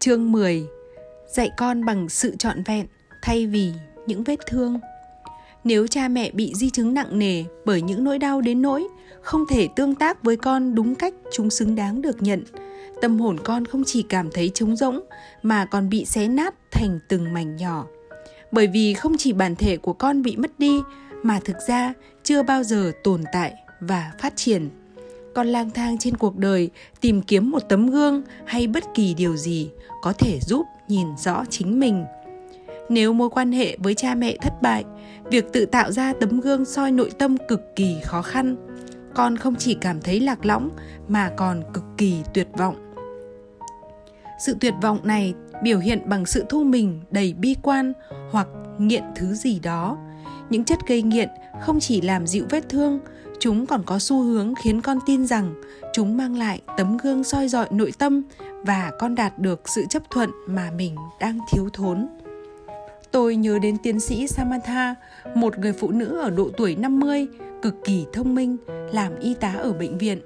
Chương 10 Dạy con bằng sự trọn vẹn thay vì những vết thương. Nếu cha mẹ bị di chứng nặng nề bởi những nỗi đau đến nỗi không thể tương tác với con đúng cách chúng xứng đáng được nhận, tâm hồn con không chỉ cảm thấy trống rỗng mà còn bị xé nát thành từng mảnh nhỏ. Bởi vì không chỉ bản thể của con bị mất đi mà thực ra chưa bao giờ tồn tại và phát triển con lang thang trên cuộc đời, tìm kiếm một tấm gương hay bất kỳ điều gì có thể giúp nhìn rõ chính mình. Nếu mối quan hệ với cha mẹ thất bại, việc tự tạo ra tấm gương soi nội tâm cực kỳ khó khăn. Con không chỉ cảm thấy lạc lõng mà còn cực kỳ tuyệt vọng. Sự tuyệt vọng này biểu hiện bằng sự thu mình đầy bi quan hoặc nghiện thứ gì đó. Những chất gây nghiện không chỉ làm dịu vết thương chúng còn có xu hướng khiến con tin rằng chúng mang lại tấm gương soi dọi nội tâm và con đạt được sự chấp thuận mà mình đang thiếu thốn. Tôi nhớ đến tiến sĩ Samantha, một người phụ nữ ở độ tuổi 50, cực kỳ thông minh, làm y tá ở bệnh viện.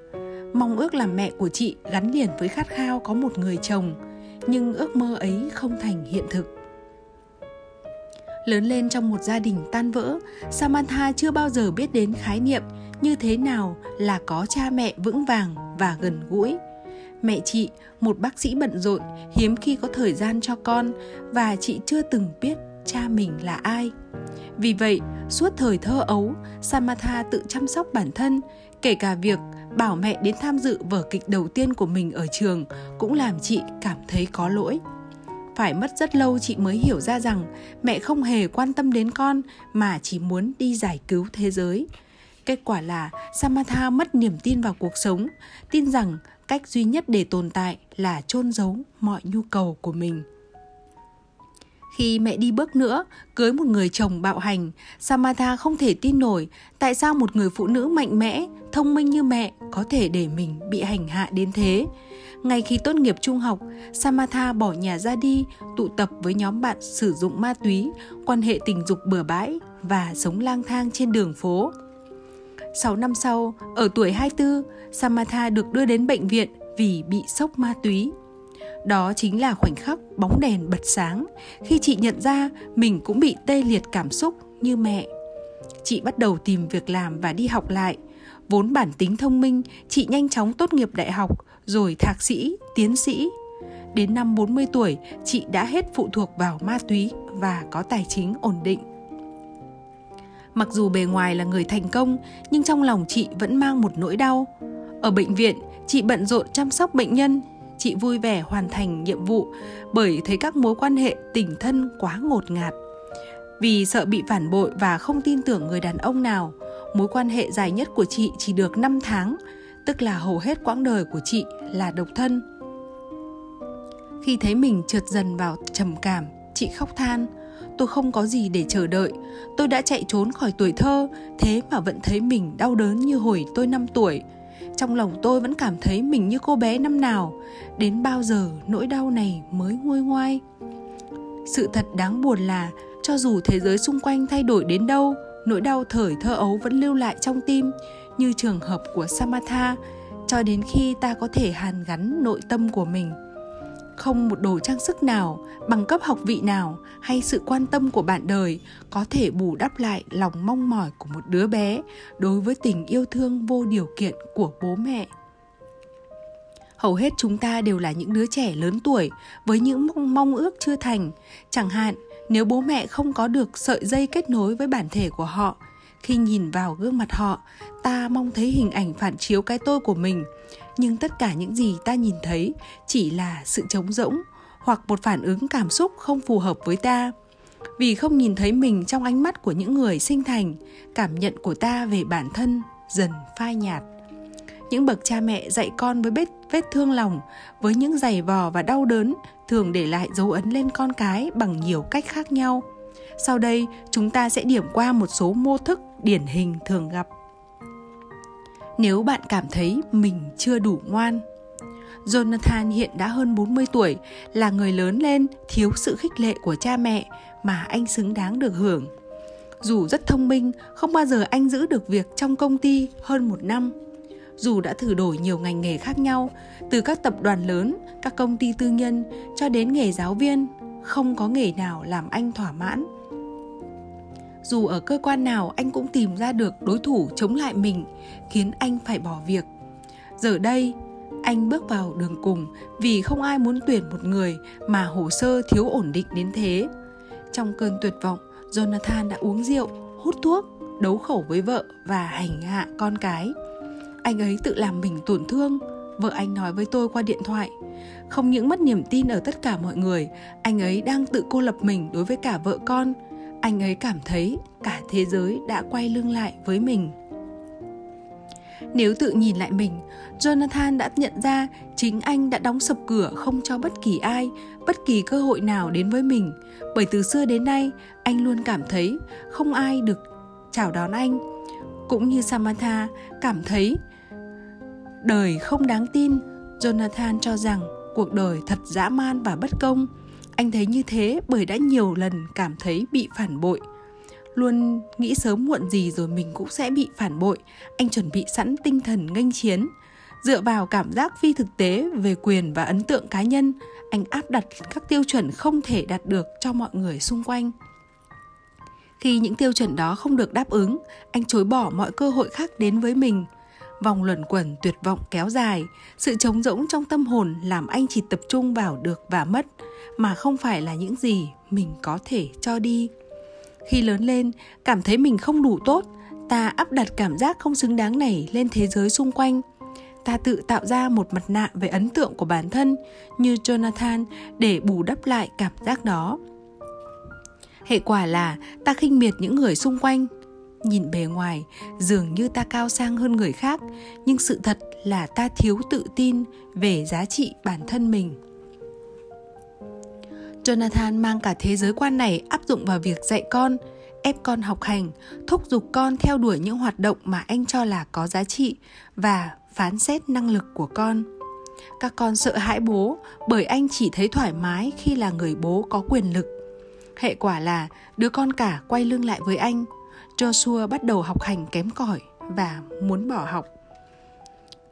Mong ước làm mẹ của chị gắn liền với khát khao có một người chồng, nhưng ước mơ ấy không thành hiện thực. Lớn lên trong một gia đình tan vỡ, Samantha chưa bao giờ biết đến khái niệm như thế nào là có cha mẹ vững vàng và gần gũi. Mẹ chị một bác sĩ bận rộn hiếm khi có thời gian cho con và chị chưa từng biết cha mình là ai. Vì vậy suốt thời thơ ấu Samantha tự chăm sóc bản thân kể cả việc bảo mẹ đến tham dự vở kịch đầu tiên của mình ở trường cũng làm chị cảm thấy có lỗi phải mất rất lâu chị mới hiểu ra rằng mẹ không hề quan tâm đến con mà chỉ muốn đi giải cứu thế giới Kết quả là Samantha mất niềm tin vào cuộc sống, tin rằng cách duy nhất để tồn tại là chôn giấu mọi nhu cầu của mình. Khi mẹ đi bước nữa, cưới một người chồng bạo hành, Samantha không thể tin nổi tại sao một người phụ nữ mạnh mẽ, thông minh như mẹ có thể để mình bị hành hạ đến thế. Ngay khi tốt nghiệp trung học, Samantha bỏ nhà ra đi, tụ tập với nhóm bạn sử dụng ma túy, quan hệ tình dục bừa bãi và sống lang thang trên đường phố. 6 năm sau, ở tuổi 24, Samantha được đưa đến bệnh viện vì bị sốc ma túy. Đó chính là khoảnh khắc bóng đèn bật sáng khi chị nhận ra mình cũng bị tê liệt cảm xúc như mẹ. Chị bắt đầu tìm việc làm và đi học lại. Vốn bản tính thông minh, chị nhanh chóng tốt nghiệp đại học, rồi thạc sĩ, tiến sĩ. Đến năm 40 tuổi, chị đã hết phụ thuộc vào ma túy và có tài chính ổn định. Mặc dù bề ngoài là người thành công, nhưng trong lòng chị vẫn mang một nỗi đau. Ở bệnh viện, chị bận rộn chăm sóc bệnh nhân, chị vui vẻ hoàn thành nhiệm vụ bởi thấy các mối quan hệ tình thân quá ngột ngạt. Vì sợ bị phản bội và không tin tưởng người đàn ông nào, mối quan hệ dài nhất của chị chỉ được 5 tháng, tức là hầu hết quãng đời của chị là độc thân. Khi thấy mình trượt dần vào trầm cảm, chị khóc than – tôi không có gì để chờ đợi. Tôi đã chạy trốn khỏi tuổi thơ, thế mà vẫn thấy mình đau đớn như hồi tôi 5 tuổi. Trong lòng tôi vẫn cảm thấy mình như cô bé năm nào, đến bao giờ nỗi đau này mới nguôi ngoai. Sự thật đáng buồn là cho dù thế giới xung quanh thay đổi đến đâu, nỗi đau thời thơ ấu vẫn lưu lại trong tim, như trường hợp của Samatha, cho đến khi ta có thể hàn gắn nội tâm của mình. Không một đồ trang sức nào bằng cấp học vị nào hay sự quan tâm của bạn đời có thể bù đắp lại lòng mong mỏi của một đứa bé đối với tình yêu thương vô điều kiện của bố mẹ. Hầu hết chúng ta đều là những đứa trẻ lớn tuổi với những mong, mong ước chưa thành. Chẳng hạn nếu bố mẹ không có được sợi dây kết nối với bản thể của họ khi nhìn vào gương mặt họ ta mong thấy hình ảnh phản chiếu cái tôi của mình. Nhưng tất cả những gì ta nhìn thấy chỉ là sự trống rỗng hoặc một phản ứng cảm xúc không phù hợp với ta. Vì không nhìn thấy mình trong ánh mắt của những người sinh thành cảm nhận của ta về bản thân dần phai nhạt. Những bậc cha mẹ dạy con với vết, vết thương lòng với những giày vò và đau đớn thường để lại dấu ấn lên con cái bằng nhiều cách khác nhau. Sau đây chúng ta sẽ điểm qua một số mô thức điển hình thường gặp nếu bạn cảm thấy mình chưa đủ ngoan. Jonathan hiện đã hơn 40 tuổi, là người lớn lên thiếu sự khích lệ của cha mẹ mà anh xứng đáng được hưởng. Dù rất thông minh, không bao giờ anh giữ được việc trong công ty hơn một năm. dù đã thử đổi nhiều ngành nghề khác nhau, từ các tập đoàn lớn, các công ty tư nhân cho đến nghề giáo viên, không có nghề nào làm anh thỏa mãn. Dù ở cơ quan nào anh cũng tìm ra được đối thủ chống lại mình, khiến anh phải bỏ việc. Giờ đây, anh bước vào đường cùng vì không ai muốn tuyển một người mà hồ sơ thiếu ổn định đến thế. Trong cơn tuyệt vọng, Jonathan đã uống rượu, hút thuốc, đấu khẩu với vợ và hành hạ con cái. Anh ấy tự làm mình tổn thương, vợ anh nói với tôi qua điện thoại. Không những mất niềm tin ở tất cả mọi người, anh ấy đang tự cô lập mình đối với cả vợ con. Anh ấy cảm thấy cả thế giới đã quay lưng lại với mình. Nếu tự nhìn lại mình, Jonathan đã nhận ra chính anh đã đóng sập cửa không cho bất kỳ ai, bất kỳ cơ hội nào đến với mình. Bởi từ xưa đến nay, anh luôn cảm thấy không ai được chào đón anh. Cũng như Samantha cảm thấy đời không đáng tin, Jonathan cho rằng cuộc đời thật dã man và bất công. Anh thấy như thế bởi đã nhiều lần cảm thấy bị phản bội. Luôn nghĩ sớm muộn gì rồi mình cũng sẽ bị phản bội. Anh chuẩn bị sẵn tinh thần nghênh chiến. Dựa vào cảm giác phi thực tế về quyền và ấn tượng cá nhân, anh áp đặt các tiêu chuẩn không thể đạt được cho mọi người xung quanh. Khi những tiêu chuẩn đó không được đáp ứng, anh chối bỏ mọi cơ hội khác đến với mình vòng luẩn quẩn tuyệt vọng kéo dài. Sự trống rỗng trong tâm hồn làm anh chỉ tập trung vào được và mất, mà không phải là những gì mình có thể cho đi. Khi lớn lên, cảm thấy mình không đủ tốt, ta áp đặt cảm giác không xứng đáng này lên thế giới xung quanh. Ta tự tạo ra một mặt nạ về ấn tượng của bản thân, như jonathan, để bù đắp lại cảm giác đó. Hệ quả là ta khinh miệt những người xung quanh nhìn bề ngoài dường như ta cao sang hơn người khác nhưng sự thật là ta thiếu tự tin về giá trị bản thân mình Jonathan mang cả thế giới quan này áp dụng vào việc dạy con, ép con học hành, thúc giục con theo đuổi những hoạt động mà anh cho là có giá trị và phán xét năng lực của con. Các con sợ hãi bố bởi anh chỉ thấy thoải mái khi là người bố có quyền lực. Hệ quả là đứa con cả quay lưng lại với anh. Joshua bắt đầu học hành kém cỏi và muốn bỏ học.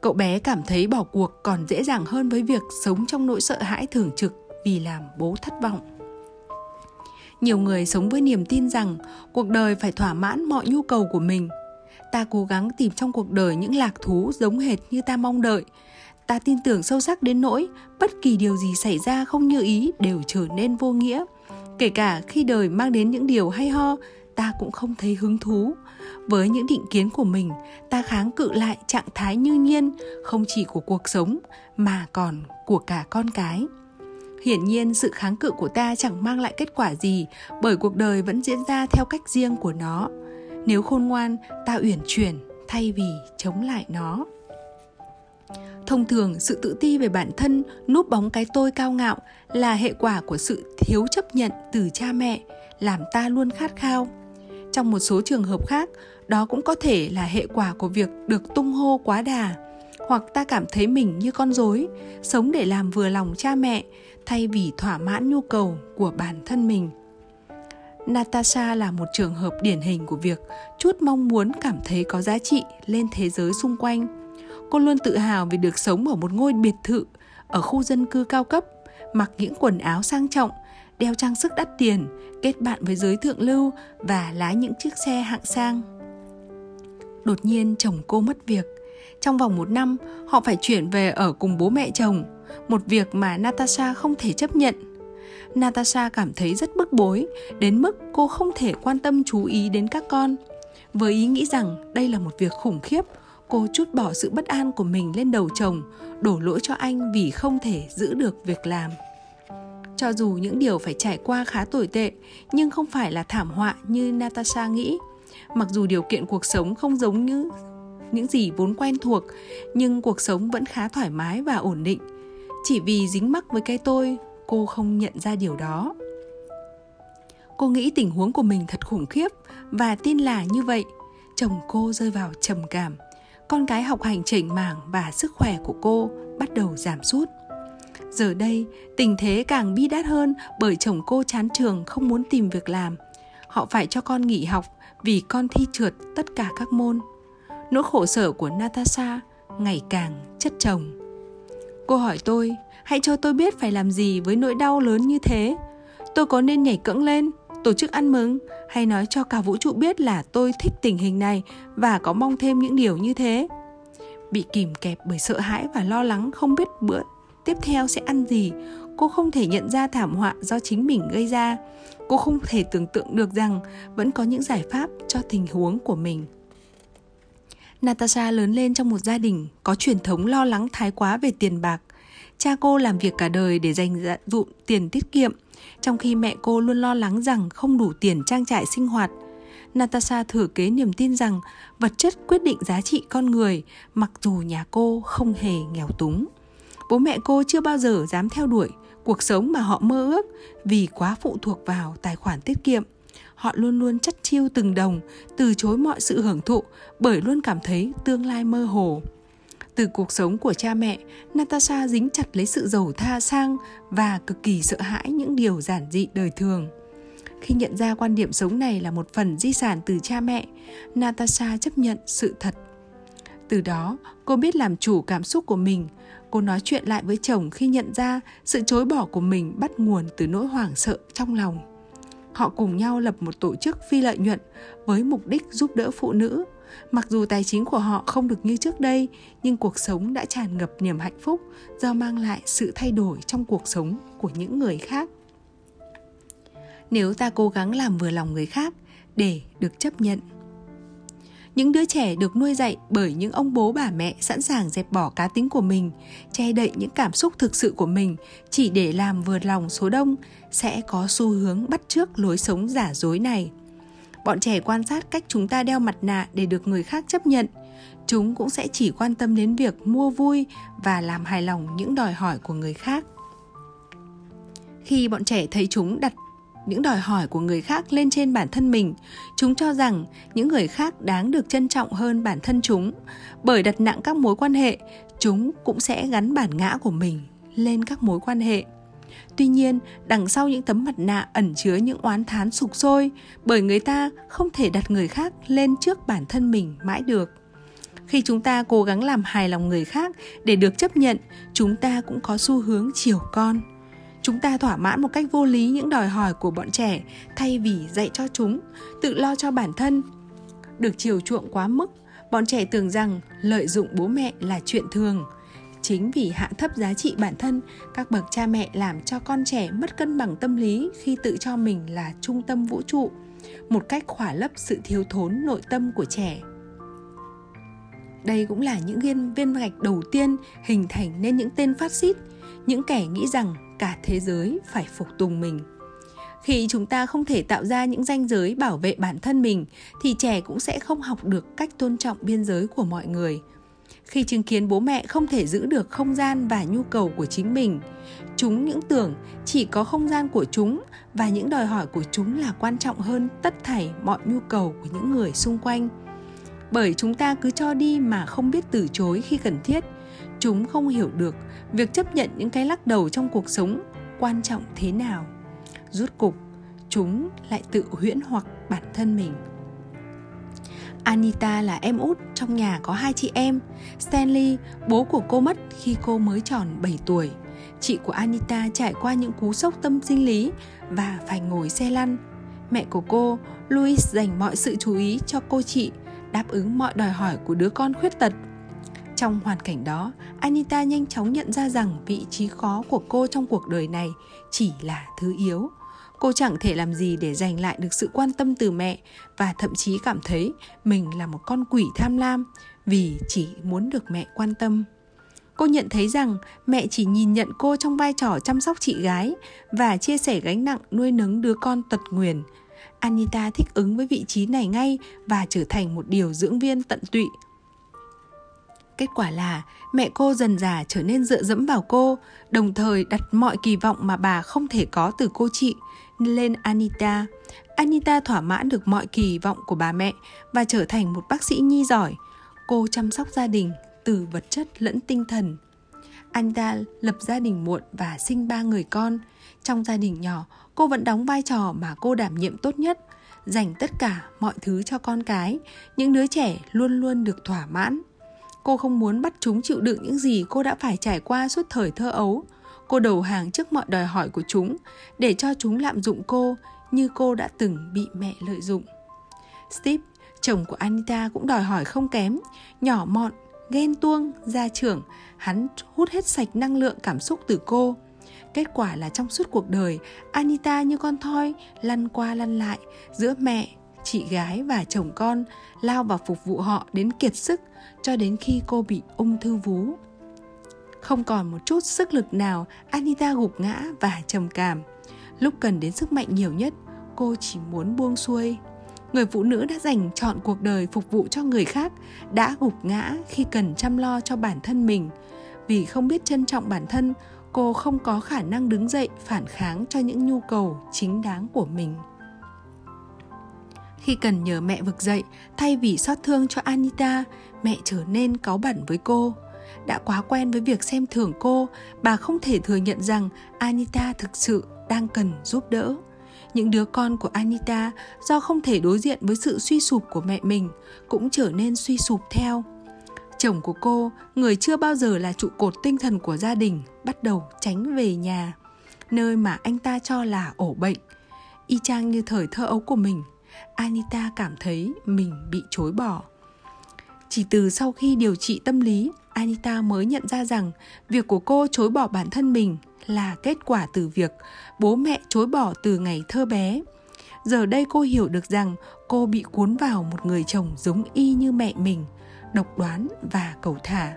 Cậu bé cảm thấy bỏ cuộc còn dễ dàng hơn với việc sống trong nỗi sợ hãi thường trực vì làm bố thất vọng. Nhiều người sống với niềm tin rằng cuộc đời phải thỏa mãn mọi nhu cầu của mình. Ta cố gắng tìm trong cuộc đời những lạc thú giống hệt như ta mong đợi. Ta tin tưởng sâu sắc đến nỗi bất kỳ điều gì xảy ra không như ý đều trở nên vô nghĩa, kể cả khi đời mang đến những điều hay ho ta cũng không thấy hứng thú. Với những định kiến của mình, ta kháng cự lại trạng thái như nhiên, không chỉ của cuộc sống mà còn của cả con cái. Hiển nhiên, sự kháng cự của ta chẳng mang lại kết quả gì bởi cuộc đời vẫn diễn ra theo cách riêng của nó. Nếu khôn ngoan, ta uyển chuyển thay vì chống lại nó. Thông thường, sự tự ti về bản thân núp bóng cái tôi cao ngạo là hệ quả của sự thiếu chấp nhận từ cha mẹ, làm ta luôn khát khao trong một số trường hợp khác, đó cũng có thể là hệ quả của việc được tung hô quá đà. Hoặc ta cảm thấy mình như con rối, sống để làm vừa lòng cha mẹ, thay vì thỏa mãn nhu cầu của bản thân mình. Natasha là một trường hợp điển hình của việc chút mong muốn cảm thấy có giá trị lên thế giới xung quanh. Cô luôn tự hào vì được sống ở một ngôi biệt thự, ở khu dân cư cao cấp, mặc những quần áo sang trọng đeo trang sức đắt tiền, kết bạn với giới thượng lưu và lái những chiếc xe hạng sang. Đột nhiên chồng cô mất việc. Trong vòng một năm, họ phải chuyển về ở cùng bố mẹ chồng, một việc mà natasha không thể chấp nhận. Natasha cảm thấy rất bức bối, đến mức cô không thể quan tâm chú ý đến các con. Với ý nghĩ rằng đây là một việc khủng khiếp, cô chút bỏ sự bất an của mình lên đầu chồng, đổ lỗi cho anh vì không thể giữ được việc làm cho dù những điều phải trải qua khá tồi tệ, nhưng không phải là thảm họa như natasha nghĩ. Mặc dù điều kiện cuộc sống không giống như những gì vốn quen thuộc, nhưng cuộc sống vẫn khá thoải mái và ổn định. Chỉ vì dính mắc với cái tôi, cô không nhận ra điều đó. Cô nghĩ tình huống của mình thật khủng khiếp và tin là như vậy. Chồng cô rơi vào trầm cảm. Con cái học hành chảnh mảng và sức khỏe của cô bắt đầu giảm sút giờ đây tình thế càng bi đát hơn bởi chồng cô chán trường không muốn tìm việc làm họ phải cho con nghỉ học vì con thi trượt tất cả các môn nỗi khổ sở của natasha ngày càng chất chồng. Cô hỏi tôi, hãy cho tôi biết phải làm gì với nỗi đau lớn như thế. Tôi có nên nhảy cẫng lên, tổ chức ăn mừng hay nói cho cả vũ trụ biết là tôi thích tình hình này và có mong thêm những điều như thế? Bị kìm kẹp bởi sợ hãi và lo lắng không biết bữa tiếp theo sẽ ăn gì, cô không thể nhận ra thảm họa do chính mình gây ra. Cô không thể tưởng tượng được rằng vẫn có những giải pháp cho tình huống của mình. Natasha lớn lên trong một gia đình có truyền thống lo lắng thái quá về tiền bạc. Cha cô làm việc cả đời để dành dạ, dụm tiền tiết kiệm, trong khi mẹ cô luôn lo lắng rằng không đủ tiền trang trải sinh hoạt. Natasha thừa kế niềm tin rằng vật chất quyết định giá trị con người, mặc dù nhà cô không hề nghèo túng. Bố mẹ cô chưa bao giờ dám theo đuổi cuộc sống mà họ mơ ước vì quá phụ thuộc vào tài khoản tiết kiệm họ luôn luôn chất chiêu từng đồng, từ chối mọi sự hưởng thụ bởi luôn cảm thấy tương lai mơ hồ. Từ cuộc sống của cha mẹ, Natasha dính chặt lấy sự giàu tha sang và cực kỳ sợ hãi những điều giản dị đời thường. Khi nhận ra quan điểm sống này là một phần di sản từ cha mẹ, Natasha chấp nhận sự thật. Từ đó, cô biết làm chủ cảm xúc của mình. Cô nói chuyện lại với chồng khi nhận ra sự chối bỏ của mình bắt nguồn từ nỗi hoảng sợ trong lòng. Họ cùng nhau lập một tổ chức phi lợi nhuận với mục đích giúp đỡ phụ nữ. Mặc dù tài chính của họ không được như trước đây, nhưng cuộc sống đã tràn ngập niềm hạnh phúc do mang lại sự thay đổi trong cuộc sống của những người khác. Nếu ta cố gắng làm vừa lòng người khác để được chấp nhận những đứa trẻ được nuôi dạy bởi những ông bố bà mẹ sẵn sàng dẹp bỏ cá tính của mình, che đậy những cảm xúc thực sự của mình, chỉ để làm vừa lòng số đông, sẽ có xu hướng bắt chước lối sống giả dối này. Bọn trẻ quan sát cách chúng ta đeo mặt nạ để được người khác chấp nhận. Chúng cũng sẽ chỉ quan tâm đến việc mua vui và làm hài lòng những đòi hỏi của người khác. Khi bọn trẻ thấy chúng đặt những đòi hỏi của người khác lên trên bản thân mình. Chúng cho rằng những người khác đáng được trân trọng hơn bản thân chúng. Bởi đặt nặng các mối quan hệ, chúng cũng sẽ gắn bản ngã của mình lên các mối quan hệ. Tuy nhiên, đằng sau những tấm mặt nạ ẩn chứa những oán thán sục sôi, bởi người ta không thể đặt người khác lên trước bản thân mình mãi được. Khi chúng ta cố gắng làm hài lòng người khác để được chấp nhận, chúng ta cũng có xu hướng chiều con chúng ta thỏa mãn một cách vô lý những đòi hỏi của bọn trẻ thay vì dạy cho chúng, tự lo cho bản thân. Được chiều chuộng quá mức, bọn trẻ tưởng rằng lợi dụng bố mẹ là chuyện thường. Chính vì hạ thấp giá trị bản thân, các bậc cha mẹ làm cho con trẻ mất cân bằng tâm lý khi tự cho mình là trung tâm vũ trụ, một cách khỏa lấp sự thiếu thốn nội tâm của trẻ. Đây cũng là những viên viên gạch đầu tiên hình thành nên những tên phát xít, những kẻ nghĩ rằng cả thế giới phải phục tùng mình. Khi chúng ta không thể tạo ra những ranh giới bảo vệ bản thân mình, thì trẻ cũng sẽ không học được cách tôn trọng biên giới của mọi người. Khi chứng kiến bố mẹ không thể giữ được không gian và nhu cầu của chính mình, chúng những tưởng chỉ có không gian của chúng và những đòi hỏi của chúng là quan trọng hơn tất thảy mọi nhu cầu của những người xung quanh. Bởi chúng ta cứ cho đi mà không biết từ chối khi cần thiết chúng không hiểu được việc chấp nhận những cái lắc đầu trong cuộc sống quan trọng thế nào rút cục chúng lại tự huyễn hoặc bản thân mình Anita là em út trong nhà có hai chị em. Stanley, bố của cô mất khi cô mới tròn 7 tuổi. Chị của Anita trải qua những cú sốc tâm sinh lý và phải ngồi xe lăn. Mẹ của cô, Louis dành mọi sự chú ý cho cô chị, đáp ứng mọi đòi hỏi của đứa con khuyết tật trong hoàn cảnh đó, Anita nhanh chóng nhận ra rằng vị trí khó của cô trong cuộc đời này chỉ là thứ yếu. Cô chẳng thể làm gì để giành lại được sự quan tâm từ mẹ và thậm chí cảm thấy mình là một con quỷ tham lam vì chỉ muốn được mẹ quan tâm. Cô nhận thấy rằng mẹ chỉ nhìn nhận cô trong vai trò chăm sóc chị gái và chia sẻ gánh nặng nuôi nấng đứa con tật nguyền. Anita thích ứng với vị trí này ngay và trở thành một điều dưỡng viên tận tụy Kết quả là mẹ cô dần già trở nên dựa dẫm vào cô, đồng thời đặt mọi kỳ vọng mà bà không thể có từ cô chị lên Anita. Anita thỏa mãn được mọi kỳ vọng của bà mẹ và trở thành một bác sĩ nhi giỏi. Cô chăm sóc gia đình từ vật chất lẫn tinh thần. Anita lập gia đình muộn và sinh ba người con. Trong gia đình nhỏ, cô vẫn đóng vai trò mà cô đảm nhiệm tốt nhất, dành tất cả mọi thứ cho con cái. Những đứa trẻ luôn luôn được thỏa mãn Cô không muốn bắt chúng chịu đựng những gì cô đã phải trải qua suốt thời thơ ấu. Cô đầu hàng trước mọi đòi hỏi của chúng để cho chúng lạm dụng cô như cô đã từng bị mẹ lợi dụng. Steve, chồng của Anita cũng đòi hỏi không kém, nhỏ mọn, ghen tuông, gia trưởng, hắn hút hết sạch năng lượng cảm xúc từ cô. Kết quả là trong suốt cuộc đời, Anita như con thoi lăn qua lăn lại giữa mẹ, chị gái và chồng con, lao vào phục vụ họ đến kiệt sức cho đến khi cô bị ung thư vú. Không còn một chút sức lực nào, Anita gục ngã và trầm cảm. Lúc cần đến sức mạnh nhiều nhất, cô chỉ muốn buông xuôi. Người phụ nữ đã dành chọn cuộc đời phục vụ cho người khác, đã gục ngã khi cần chăm lo cho bản thân mình. Vì không biết trân trọng bản thân, cô không có khả năng đứng dậy phản kháng cho những nhu cầu chính đáng của mình. Khi cần nhờ mẹ vực dậy, thay vì xót thương cho Anita, mẹ trở nên cáu bẩn với cô. Đã quá quen với việc xem thường cô, bà không thể thừa nhận rằng Anita thực sự đang cần giúp đỡ. Những đứa con của Anita do không thể đối diện với sự suy sụp của mẹ mình cũng trở nên suy sụp theo. Chồng của cô, người chưa bao giờ là trụ cột tinh thần của gia đình, bắt đầu tránh về nhà, nơi mà anh ta cho là ổ bệnh. Y chang như thời thơ ấu của mình, Anita cảm thấy mình bị chối bỏ. Chỉ từ sau khi điều trị tâm lý, Anita mới nhận ra rằng việc của cô chối bỏ bản thân mình là kết quả từ việc bố mẹ chối bỏ từ ngày thơ bé. Giờ đây cô hiểu được rằng cô bị cuốn vào một người chồng giống y như mẹ mình, độc đoán và cầu thả.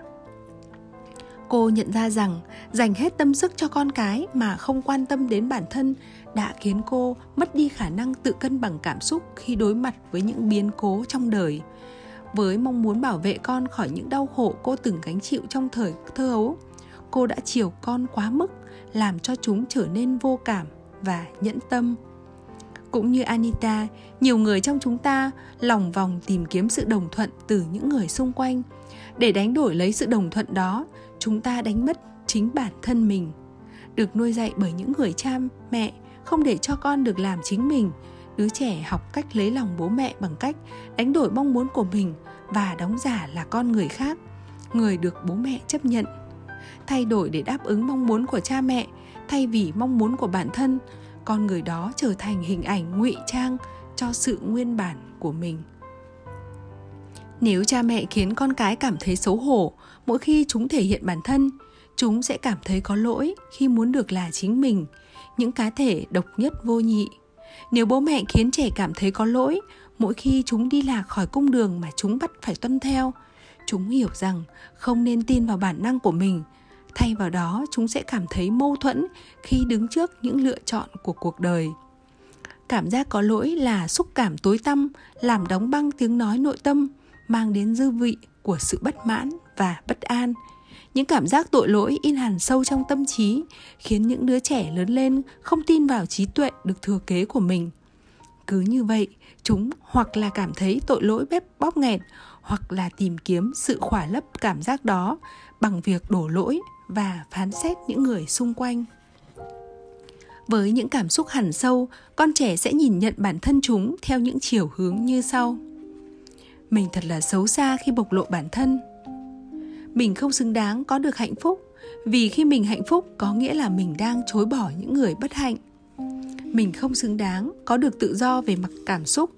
Cô nhận ra rằng dành hết tâm sức cho con cái mà không quan tâm đến bản thân đã khiến cô mất đi khả năng tự cân bằng cảm xúc khi đối mặt với những biến cố trong đời. Với mong muốn bảo vệ con khỏi những đau khổ cô từng gánh chịu trong thời thơ ấu, cô đã chiều con quá mức, làm cho chúng trở nên vô cảm và nhẫn tâm. Cũng như Anita, nhiều người trong chúng ta lòng vòng tìm kiếm sự đồng thuận từ những người xung quanh. Để đánh đổi lấy sự đồng thuận đó, chúng ta đánh mất chính bản thân mình. Được nuôi dạy bởi những người cha, mẹ, không để cho con được làm chính mình. Đứa trẻ học cách lấy lòng bố mẹ bằng cách đánh đổi mong muốn của mình và đóng giả là con người khác, người được bố mẹ chấp nhận. Thay đổi để đáp ứng mong muốn của cha mẹ, thay vì mong muốn của bản thân, con người đó trở thành hình ảnh ngụy trang cho sự nguyên bản của mình. Nếu cha mẹ khiến con cái cảm thấy xấu hổ mỗi khi chúng thể hiện bản thân, chúng sẽ cảm thấy có lỗi khi muốn được là chính mình, những cá thể độc nhất vô nhị. Nếu bố mẹ khiến trẻ cảm thấy có lỗi, mỗi khi chúng đi lạc khỏi cung đường mà chúng bắt phải tuân theo, chúng hiểu rằng không nên tin vào bản năng của mình. Thay vào đó, chúng sẽ cảm thấy mâu thuẫn khi đứng trước những lựa chọn của cuộc đời. Cảm giác có lỗi là xúc cảm tối tăm, làm đóng băng tiếng nói nội tâm, mang đến dư vị của sự bất mãn và bất an. Những cảm giác tội lỗi in hẳn sâu trong tâm trí, khiến những đứa trẻ lớn lên không tin vào trí tuệ được thừa kế của mình. Cứ như vậy, chúng hoặc là cảm thấy tội lỗi bếp bóp nghẹt hoặc là tìm kiếm sự khỏa lấp cảm giác đó bằng việc đổ lỗi và phán xét những người xung quanh. Với những cảm xúc hẳn sâu, con trẻ sẽ nhìn nhận bản thân chúng theo những chiều hướng như sau. Mình thật là xấu xa khi bộc lộ bản thân mình không xứng đáng có được hạnh phúc, vì khi mình hạnh phúc có nghĩa là mình đang chối bỏ những người bất hạnh. Mình không xứng đáng có được tự do về mặt cảm xúc.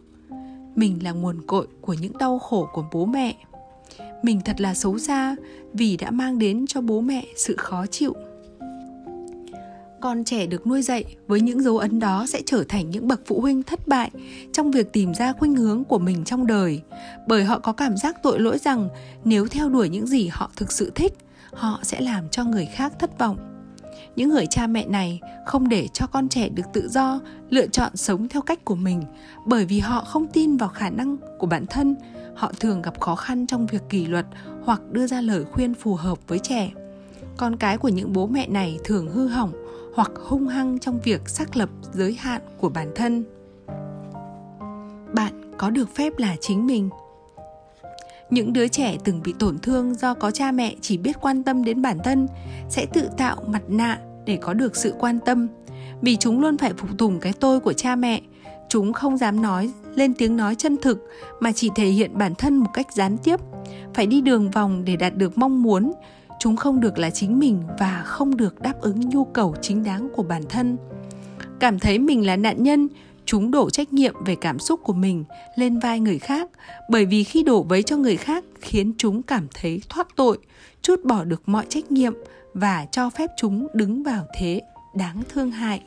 Mình là nguồn cội của những đau khổ của bố mẹ. Mình thật là xấu xa vì đã mang đến cho bố mẹ sự khó chịu con trẻ được nuôi dạy với những dấu ấn đó sẽ trở thành những bậc phụ huynh thất bại trong việc tìm ra khuynh hướng của mình trong đời. Bởi họ có cảm giác tội lỗi rằng nếu theo đuổi những gì họ thực sự thích, họ sẽ làm cho người khác thất vọng. Những người cha mẹ này không để cho con trẻ được tự do lựa chọn sống theo cách của mình bởi vì họ không tin vào khả năng của bản thân. Họ thường gặp khó khăn trong việc kỷ luật hoặc đưa ra lời khuyên phù hợp với trẻ. Con cái của những bố mẹ này thường hư hỏng hoặc hung hăng trong việc xác lập giới hạn của bản thân. Bạn có được phép là chính mình. Những đứa trẻ từng bị tổn thương do có cha mẹ chỉ biết quan tâm đến bản thân sẽ tự tạo mặt nạ để có được sự quan tâm, vì chúng luôn phải phục tùng cái tôi của cha mẹ. Chúng không dám nói, lên tiếng nói chân thực mà chỉ thể hiện bản thân một cách gián tiếp, phải đi đường vòng để đạt được mong muốn chúng không được là chính mình và không được đáp ứng nhu cầu chính đáng của bản thân. Cảm thấy mình là nạn nhân, chúng đổ trách nhiệm về cảm xúc của mình lên vai người khác, bởi vì khi đổ vấy cho người khác khiến chúng cảm thấy thoát tội, chút bỏ được mọi trách nhiệm và cho phép chúng đứng vào thế đáng thương hại.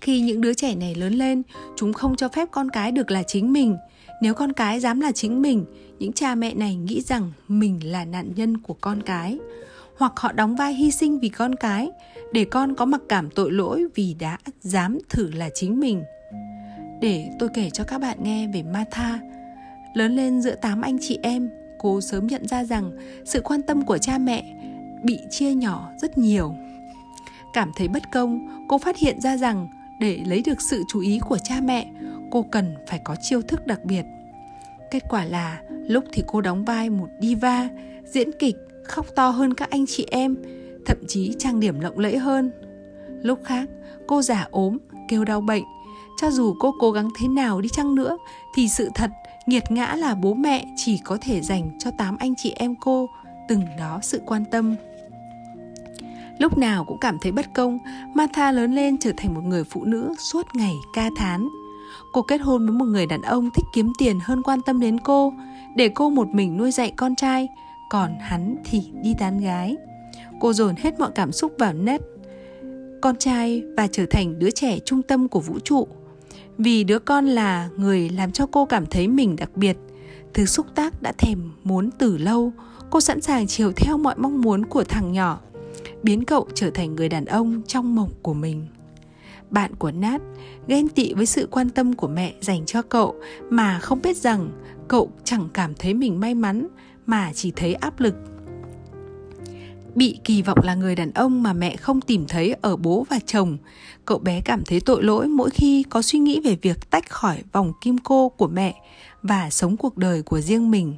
Khi những đứa trẻ này lớn lên, chúng không cho phép con cái được là chính mình. Nếu con cái dám là chính mình những cha mẹ này nghĩ rằng mình là nạn nhân của con cái, hoặc họ đóng vai hy sinh vì con cái để con có mặc cảm tội lỗi vì đã dám thử là chính mình. Để tôi kể cho các bạn nghe về Martha, lớn lên giữa tám anh chị em, cô sớm nhận ra rằng sự quan tâm của cha mẹ bị chia nhỏ rất nhiều. Cảm thấy bất công, cô phát hiện ra rằng để lấy được sự chú ý của cha mẹ, cô cần phải có chiêu thức đặc biệt kết quả là, lúc thì cô đóng vai một diva, diễn kịch, khóc to hơn các anh chị em, thậm chí trang điểm lộng lẫy hơn. Lúc khác, cô giả ốm, kêu đau bệnh. Cho dù cô cố gắng thế nào đi chăng nữa, thì sự thật, nghiệt ngã là bố mẹ chỉ có thể dành cho tám anh chị em cô, từng đó sự quan tâm. Lúc nào cũng cảm thấy bất công, martha lớn lên trở thành một người phụ nữ suốt ngày ca thán cô kết hôn với một người đàn ông thích kiếm tiền hơn quan tâm đến cô, để cô một mình nuôi dạy con trai, còn hắn thì đi tán gái. Cô dồn hết mọi cảm xúc vào nét con trai và trở thành đứa trẻ trung tâm của vũ trụ. Vì đứa con là người làm cho cô cảm thấy mình đặc biệt, thứ xúc tác đã thèm muốn từ lâu. Cô sẵn sàng chiều theo mọi mong muốn của thằng nhỏ, biến cậu trở thành người đàn ông trong mộng của mình bạn của nat ghen tị với sự quan tâm của mẹ dành cho cậu mà không biết rằng cậu chẳng cảm thấy mình may mắn mà chỉ thấy áp lực bị kỳ vọng là người đàn ông mà mẹ không tìm thấy ở bố và chồng cậu bé cảm thấy tội lỗi mỗi khi có suy nghĩ về việc tách khỏi vòng kim cô của mẹ và sống cuộc đời của riêng mình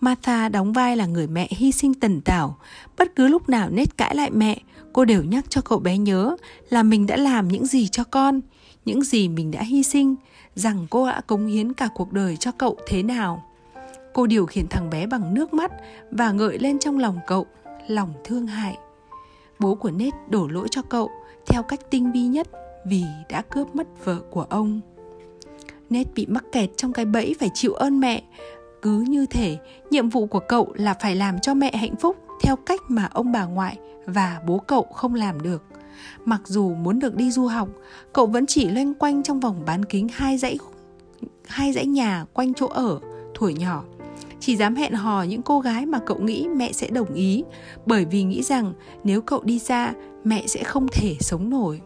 Martha đóng vai là người mẹ hy sinh tần tảo. Bất cứ lúc nào nết cãi lại mẹ, cô đều nhắc cho cậu bé nhớ là mình đã làm những gì cho con, những gì mình đã hy sinh, rằng cô đã cống hiến cả cuộc đời cho cậu thế nào. Cô điều khiển thằng bé bằng nước mắt và ngợi lên trong lòng cậu lòng thương hại. Bố của Nết đổ lỗi cho cậu theo cách tinh vi nhất vì đã cướp mất vợ của ông. Nết bị mắc kẹt trong cái bẫy phải chịu ơn mẹ cứ như thể nhiệm vụ của cậu là phải làm cho mẹ hạnh phúc theo cách mà ông bà ngoại và bố cậu không làm được. Mặc dù muốn được đi du học, cậu vẫn chỉ loanh quanh trong vòng bán kính hai dãy hai dãy nhà quanh chỗ ở tuổi nhỏ. Chỉ dám hẹn hò những cô gái mà cậu nghĩ mẹ sẽ đồng ý, bởi vì nghĩ rằng nếu cậu đi xa, mẹ sẽ không thể sống nổi.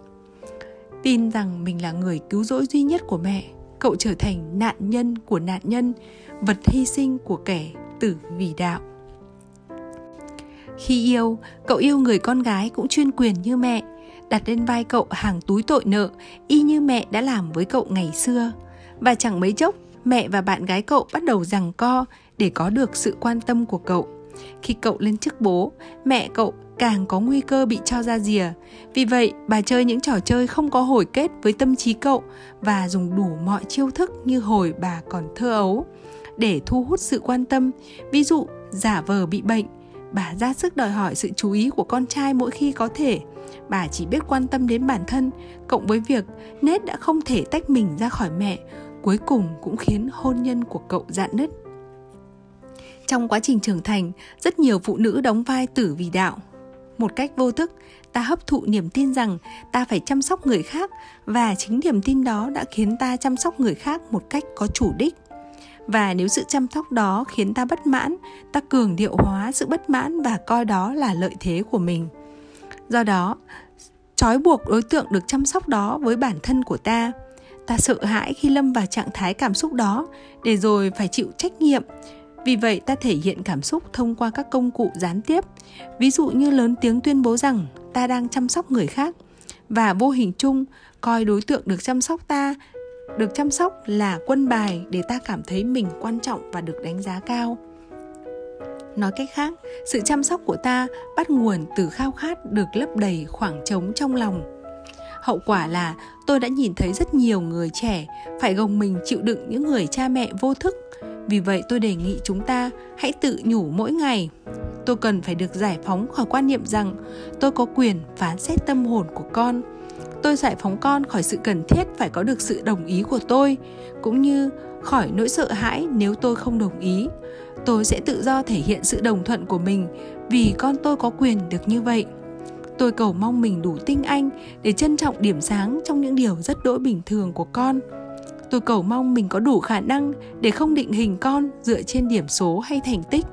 Tin rằng mình là người cứu rỗi duy nhất của mẹ, cậu trở thành nạn nhân của nạn nhân, vật hy sinh của kẻ tử vì đạo khi yêu cậu yêu người con gái cũng chuyên quyền như mẹ đặt lên vai cậu hàng túi tội nợ y như mẹ đã làm với cậu ngày xưa và chẳng mấy chốc mẹ và bạn gái cậu bắt đầu giằng co để có được sự quan tâm của cậu khi cậu lên chức bố mẹ cậu càng có nguy cơ bị cho ra rìa. Vì vậy, bà chơi những trò chơi không có hồi kết với tâm trí cậu và dùng đủ mọi chiêu thức như hồi bà còn thơ ấu để thu hút sự quan tâm. Ví dụ, giả vờ bị bệnh, bà ra sức đòi hỏi sự chú ý của con trai mỗi khi có thể. Bà chỉ biết quan tâm đến bản thân, cộng với việc Nết đã không thể tách mình ra khỏi mẹ, cuối cùng cũng khiến hôn nhân của cậu dạn nứt. Trong quá trình trưởng thành, rất nhiều phụ nữ đóng vai tử vì đạo, một cách vô thức ta hấp thụ niềm tin rằng ta phải chăm sóc người khác và chính niềm tin đó đã khiến ta chăm sóc người khác một cách có chủ đích và nếu sự chăm sóc đó khiến ta bất mãn ta cường điệu hóa sự bất mãn và coi đó là lợi thế của mình. Do đó trói buộc đối tượng được chăm sóc đó với bản thân của ta. Ta sợ hãi khi lâm vào trạng thái cảm xúc đó để rồi phải chịu trách nhiệm. Vì vậy ta thể hiện cảm xúc thông qua các công cụ gián tiếp, ví dụ như lớn tiếng tuyên bố rằng ta đang chăm sóc người khác. Và vô hình chung coi đối tượng được chăm sóc ta được chăm sóc là quân bài để ta cảm thấy mình quan trọng và được đánh giá cao. Nói cách khác, sự chăm sóc của ta bắt nguồn từ khao khát được lấp đầy khoảng trống trong lòng Hậu quả là tôi đã nhìn thấy rất nhiều người trẻ phải gồng mình chịu đựng những người cha mẹ vô thức. Vì vậy tôi đề nghị chúng ta hãy tự nhủ mỗi ngày. Tôi cần phải được giải phóng khỏi quan niệm rằng tôi có quyền phán xét tâm hồn của con. Tôi giải phóng con khỏi sự cần thiết phải có được sự đồng ý của tôi, cũng như khỏi nỗi sợ hãi nếu tôi không đồng ý. Tôi sẽ tự do thể hiện sự đồng thuận của mình vì con tôi có quyền được như vậy. Tôi cầu mong mình đủ tinh anh để trân trọng điểm sáng trong những điều rất đỗi bình thường của con. Tôi cầu mong mình có đủ khả năng để không định hình con dựa trên điểm số hay thành tích.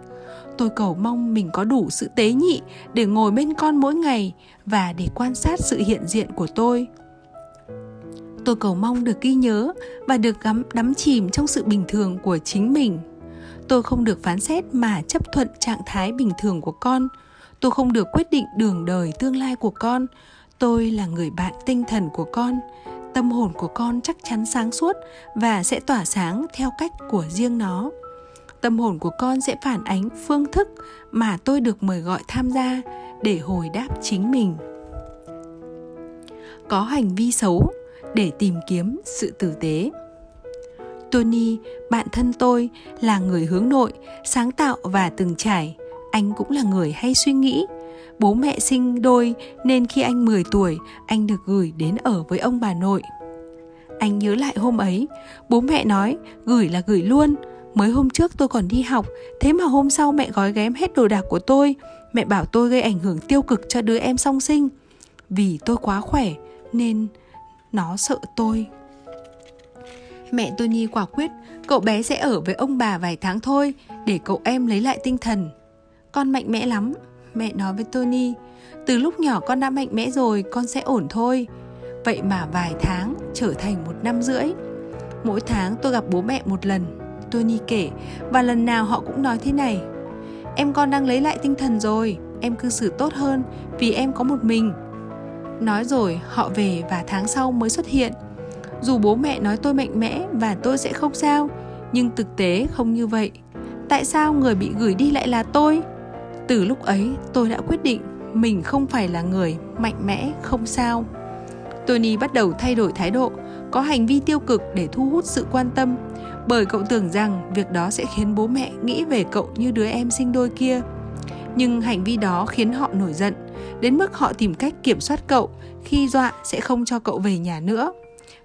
Tôi cầu mong mình có đủ sự tế nhị để ngồi bên con mỗi ngày và để quan sát sự hiện diện của tôi. Tôi cầu mong được ghi nhớ và được gắm, đắm chìm trong sự bình thường của chính mình. Tôi không được phán xét mà chấp thuận trạng thái bình thường của con. Tôi không được quyết định đường đời tương lai của con. Tôi là người bạn tinh thần của con. Tâm hồn của con chắc chắn sáng suốt và sẽ tỏa sáng theo cách của riêng nó tâm hồn của con sẽ phản ánh phương thức mà tôi được mời gọi tham gia để hồi đáp chính mình có hành vi xấu để tìm kiếm sự tử tế tony bạn thân tôi là người hướng nội sáng tạo và từng trải anh cũng là người hay suy nghĩ. Bố mẹ sinh đôi nên khi anh 10 tuổi, anh được gửi đến ở với ông bà nội. Anh nhớ lại hôm ấy, bố mẹ nói gửi là gửi luôn. Mới hôm trước tôi còn đi học, thế mà hôm sau mẹ gói ghém hết đồ đạc của tôi. Mẹ bảo tôi gây ảnh hưởng tiêu cực cho đứa em song sinh. Vì tôi quá khỏe nên nó sợ tôi. Mẹ Tony quả quyết, cậu bé sẽ ở với ông bà vài tháng thôi để cậu em lấy lại tinh thần. Con mạnh mẽ lắm, mẹ nói với Tony. Từ lúc nhỏ con đã mạnh mẽ rồi, con sẽ ổn thôi. Vậy mà vài tháng trở thành một năm rưỡi. Mỗi tháng tôi gặp bố mẹ một lần, Tony kể, và lần nào họ cũng nói thế này. Em con đang lấy lại tinh thần rồi, em cư xử tốt hơn vì em có một mình. Nói rồi họ về và tháng sau mới xuất hiện. Dù bố mẹ nói tôi mạnh mẽ và tôi sẽ không sao, nhưng thực tế không như vậy. Tại sao người bị gửi đi lại là tôi? từ lúc ấy tôi đã quyết định mình không phải là người mạnh mẽ không sao tony bắt đầu thay đổi thái độ có hành vi tiêu cực để thu hút sự quan tâm bởi cậu tưởng rằng việc đó sẽ khiến bố mẹ nghĩ về cậu như đứa em sinh đôi kia. Nhưng hành vi đó khiến họ nổi giận đến mức họ tìm cách kiểm soát cậu khi dọa sẽ không cho cậu về nhà nữa.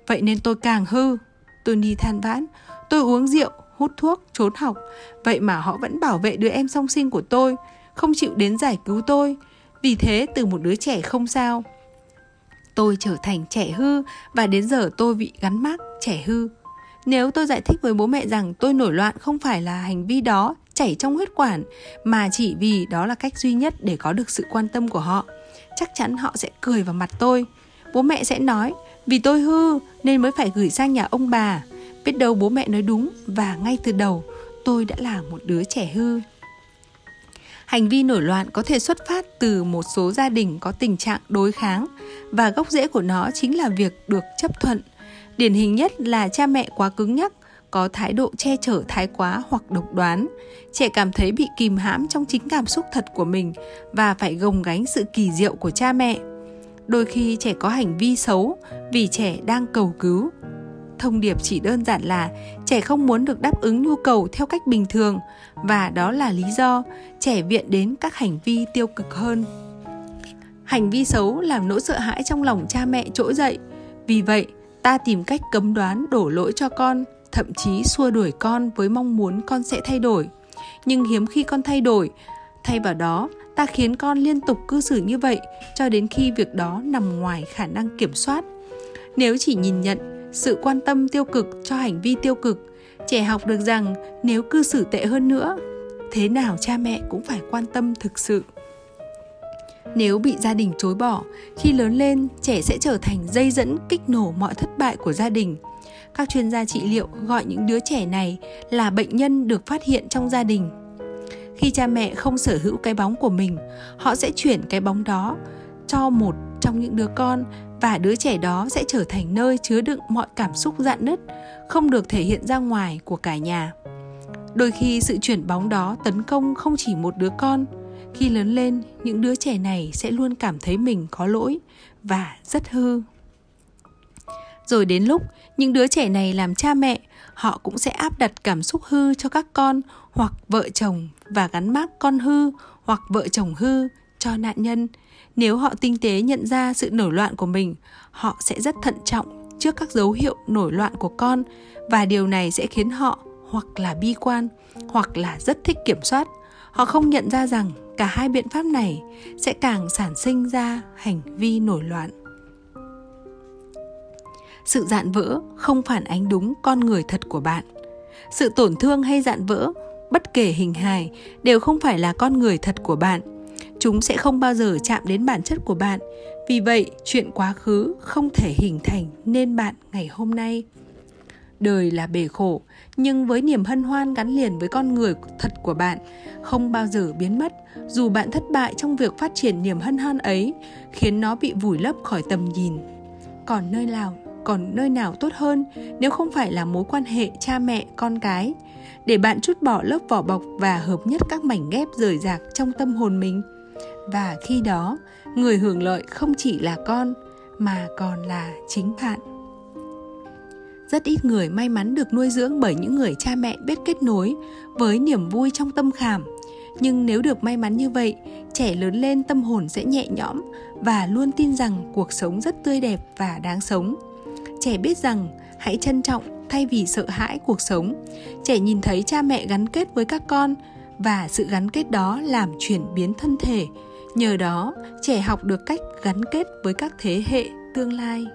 Vậy nên tôi càng hư. Tôi đi than vãn tôi uống rượu hút thuốc trốn học. Vậy mà họ vẫn bảo vệ đứa em song sinh của tôi không chịu đến giải cứu tôi. Vì thế từ một đứa trẻ không sao, tôi trở thành trẻ hư và đến giờ tôi bị gắn mác trẻ hư. Nếu tôi giải thích với bố mẹ rằng tôi nổi loạn không phải là hành vi đó chảy trong huyết quản mà chỉ vì đó là cách duy nhất để có được sự quan tâm của họ, chắc chắn họ sẽ cười vào mặt tôi. Bố mẹ sẽ nói, vì tôi hư nên mới phải gửi sang nhà ông bà. Biết đâu bố mẹ nói đúng và ngay từ đầu tôi đã là một đứa trẻ hư. Hành vi nổi loạn có thể xuất phát từ một số gia đình có tình trạng đối kháng và gốc rễ của nó chính là việc được chấp thuận. Điển hình nhất là cha mẹ quá cứng nhắc, có thái độ che chở thái quá hoặc độc đoán. Trẻ cảm thấy bị kìm hãm trong chính cảm xúc thật của mình và phải gồng gánh sự kỳ diệu của cha mẹ. Đôi khi trẻ có hành vi xấu vì trẻ đang cầu cứu thông điệp chỉ đơn giản là trẻ không muốn được đáp ứng nhu cầu theo cách bình thường và đó là lý do trẻ viện đến các hành vi tiêu cực hơn hành vi xấu làm nỗi sợ hãi trong lòng cha mẹ trỗi dậy vì vậy ta tìm cách cấm đoán đổ lỗi cho con, thậm chí xua đuổi con với mong muốn con sẽ thay đổi. Nhưng hiếm khi con thay đổi. Thay vào đó, ta khiến con liên tục cư xử như vậy cho đến khi việc đó nằm ngoài khả năng kiểm soát. Nếu chỉ nhìn nhận sự quan tâm tiêu cực cho hành vi tiêu cực, trẻ học được rằng nếu cư xử tệ hơn nữa, thế nào cha mẹ cũng phải quan tâm thực sự nếu bị gia đình chối bỏ, khi lớn lên, trẻ sẽ trở thành dây dẫn kích nổ mọi thất bại của gia đình. Các chuyên gia trị liệu gọi những đứa trẻ này là bệnh nhân được phát hiện trong gia đình. Khi cha mẹ không sở hữu cái bóng của mình, họ sẽ chuyển cái bóng đó cho một trong những đứa con và đứa trẻ đó sẽ trở thành nơi chứa đựng mọi cảm xúc dạn nứt, không được thể hiện ra ngoài của cả nhà. Đôi khi sự chuyển bóng đó tấn công không chỉ một đứa con khi lớn lên, những đứa trẻ này sẽ luôn cảm thấy mình có lỗi và rất hư. Rồi đến lúc những đứa trẻ này làm cha mẹ, họ cũng sẽ áp đặt cảm xúc hư cho các con hoặc vợ chồng và gắn mác con hư hoặc vợ chồng hư cho nạn nhân. Nếu họ tinh tế nhận ra sự nổi loạn của mình, họ sẽ rất thận trọng trước các dấu hiệu nổi loạn của con và điều này sẽ khiến họ hoặc là bi quan hoặc là rất thích kiểm soát. Họ không nhận ra rằng cả hai biện pháp này sẽ càng sản sinh ra hành vi nổi loạn. Sự dạn vỡ không phản ánh đúng con người thật của bạn. Sự tổn thương hay dạn vỡ, bất kể hình hài, đều không phải là con người thật của bạn. Chúng sẽ không bao giờ chạm đến bản chất của bạn. Vì vậy, chuyện quá khứ không thể hình thành nên bạn ngày hôm nay đời là bể khổ, nhưng với niềm hân hoan gắn liền với con người thật của bạn, không bao giờ biến mất. Dù bạn thất bại trong việc phát triển niềm hân hoan ấy, khiến nó bị vùi lấp khỏi tầm nhìn. Còn nơi nào, còn nơi nào tốt hơn nếu không phải là mối quan hệ cha mẹ, con cái? Để bạn chút bỏ lớp vỏ bọc và hợp nhất các mảnh ghép rời rạc trong tâm hồn mình. Và khi đó, người hưởng lợi không chỉ là con, mà còn là chính bạn rất ít người may mắn được nuôi dưỡng bởi những người cha mẹ biết kết nối với niềm vui trong tâm khảm. Nhưng nếu được may mắn như vậy, trẻ lớn lên tâm hồn sẽ nhẹ nhõm và luôn tin rằng cuộc sống rất tươi đẹp và đáng sống. Trẻ biết rằng hãy trân trọng thay vì sợ hãi cuộc sống. Trẻ nhìn thấy cha mẹ gắn kết với các con và sự gắn kết đó làm chuyển biến thân thể. Nhờ đó, trẻ học được cách gắn kết với các thế hệ tương lai.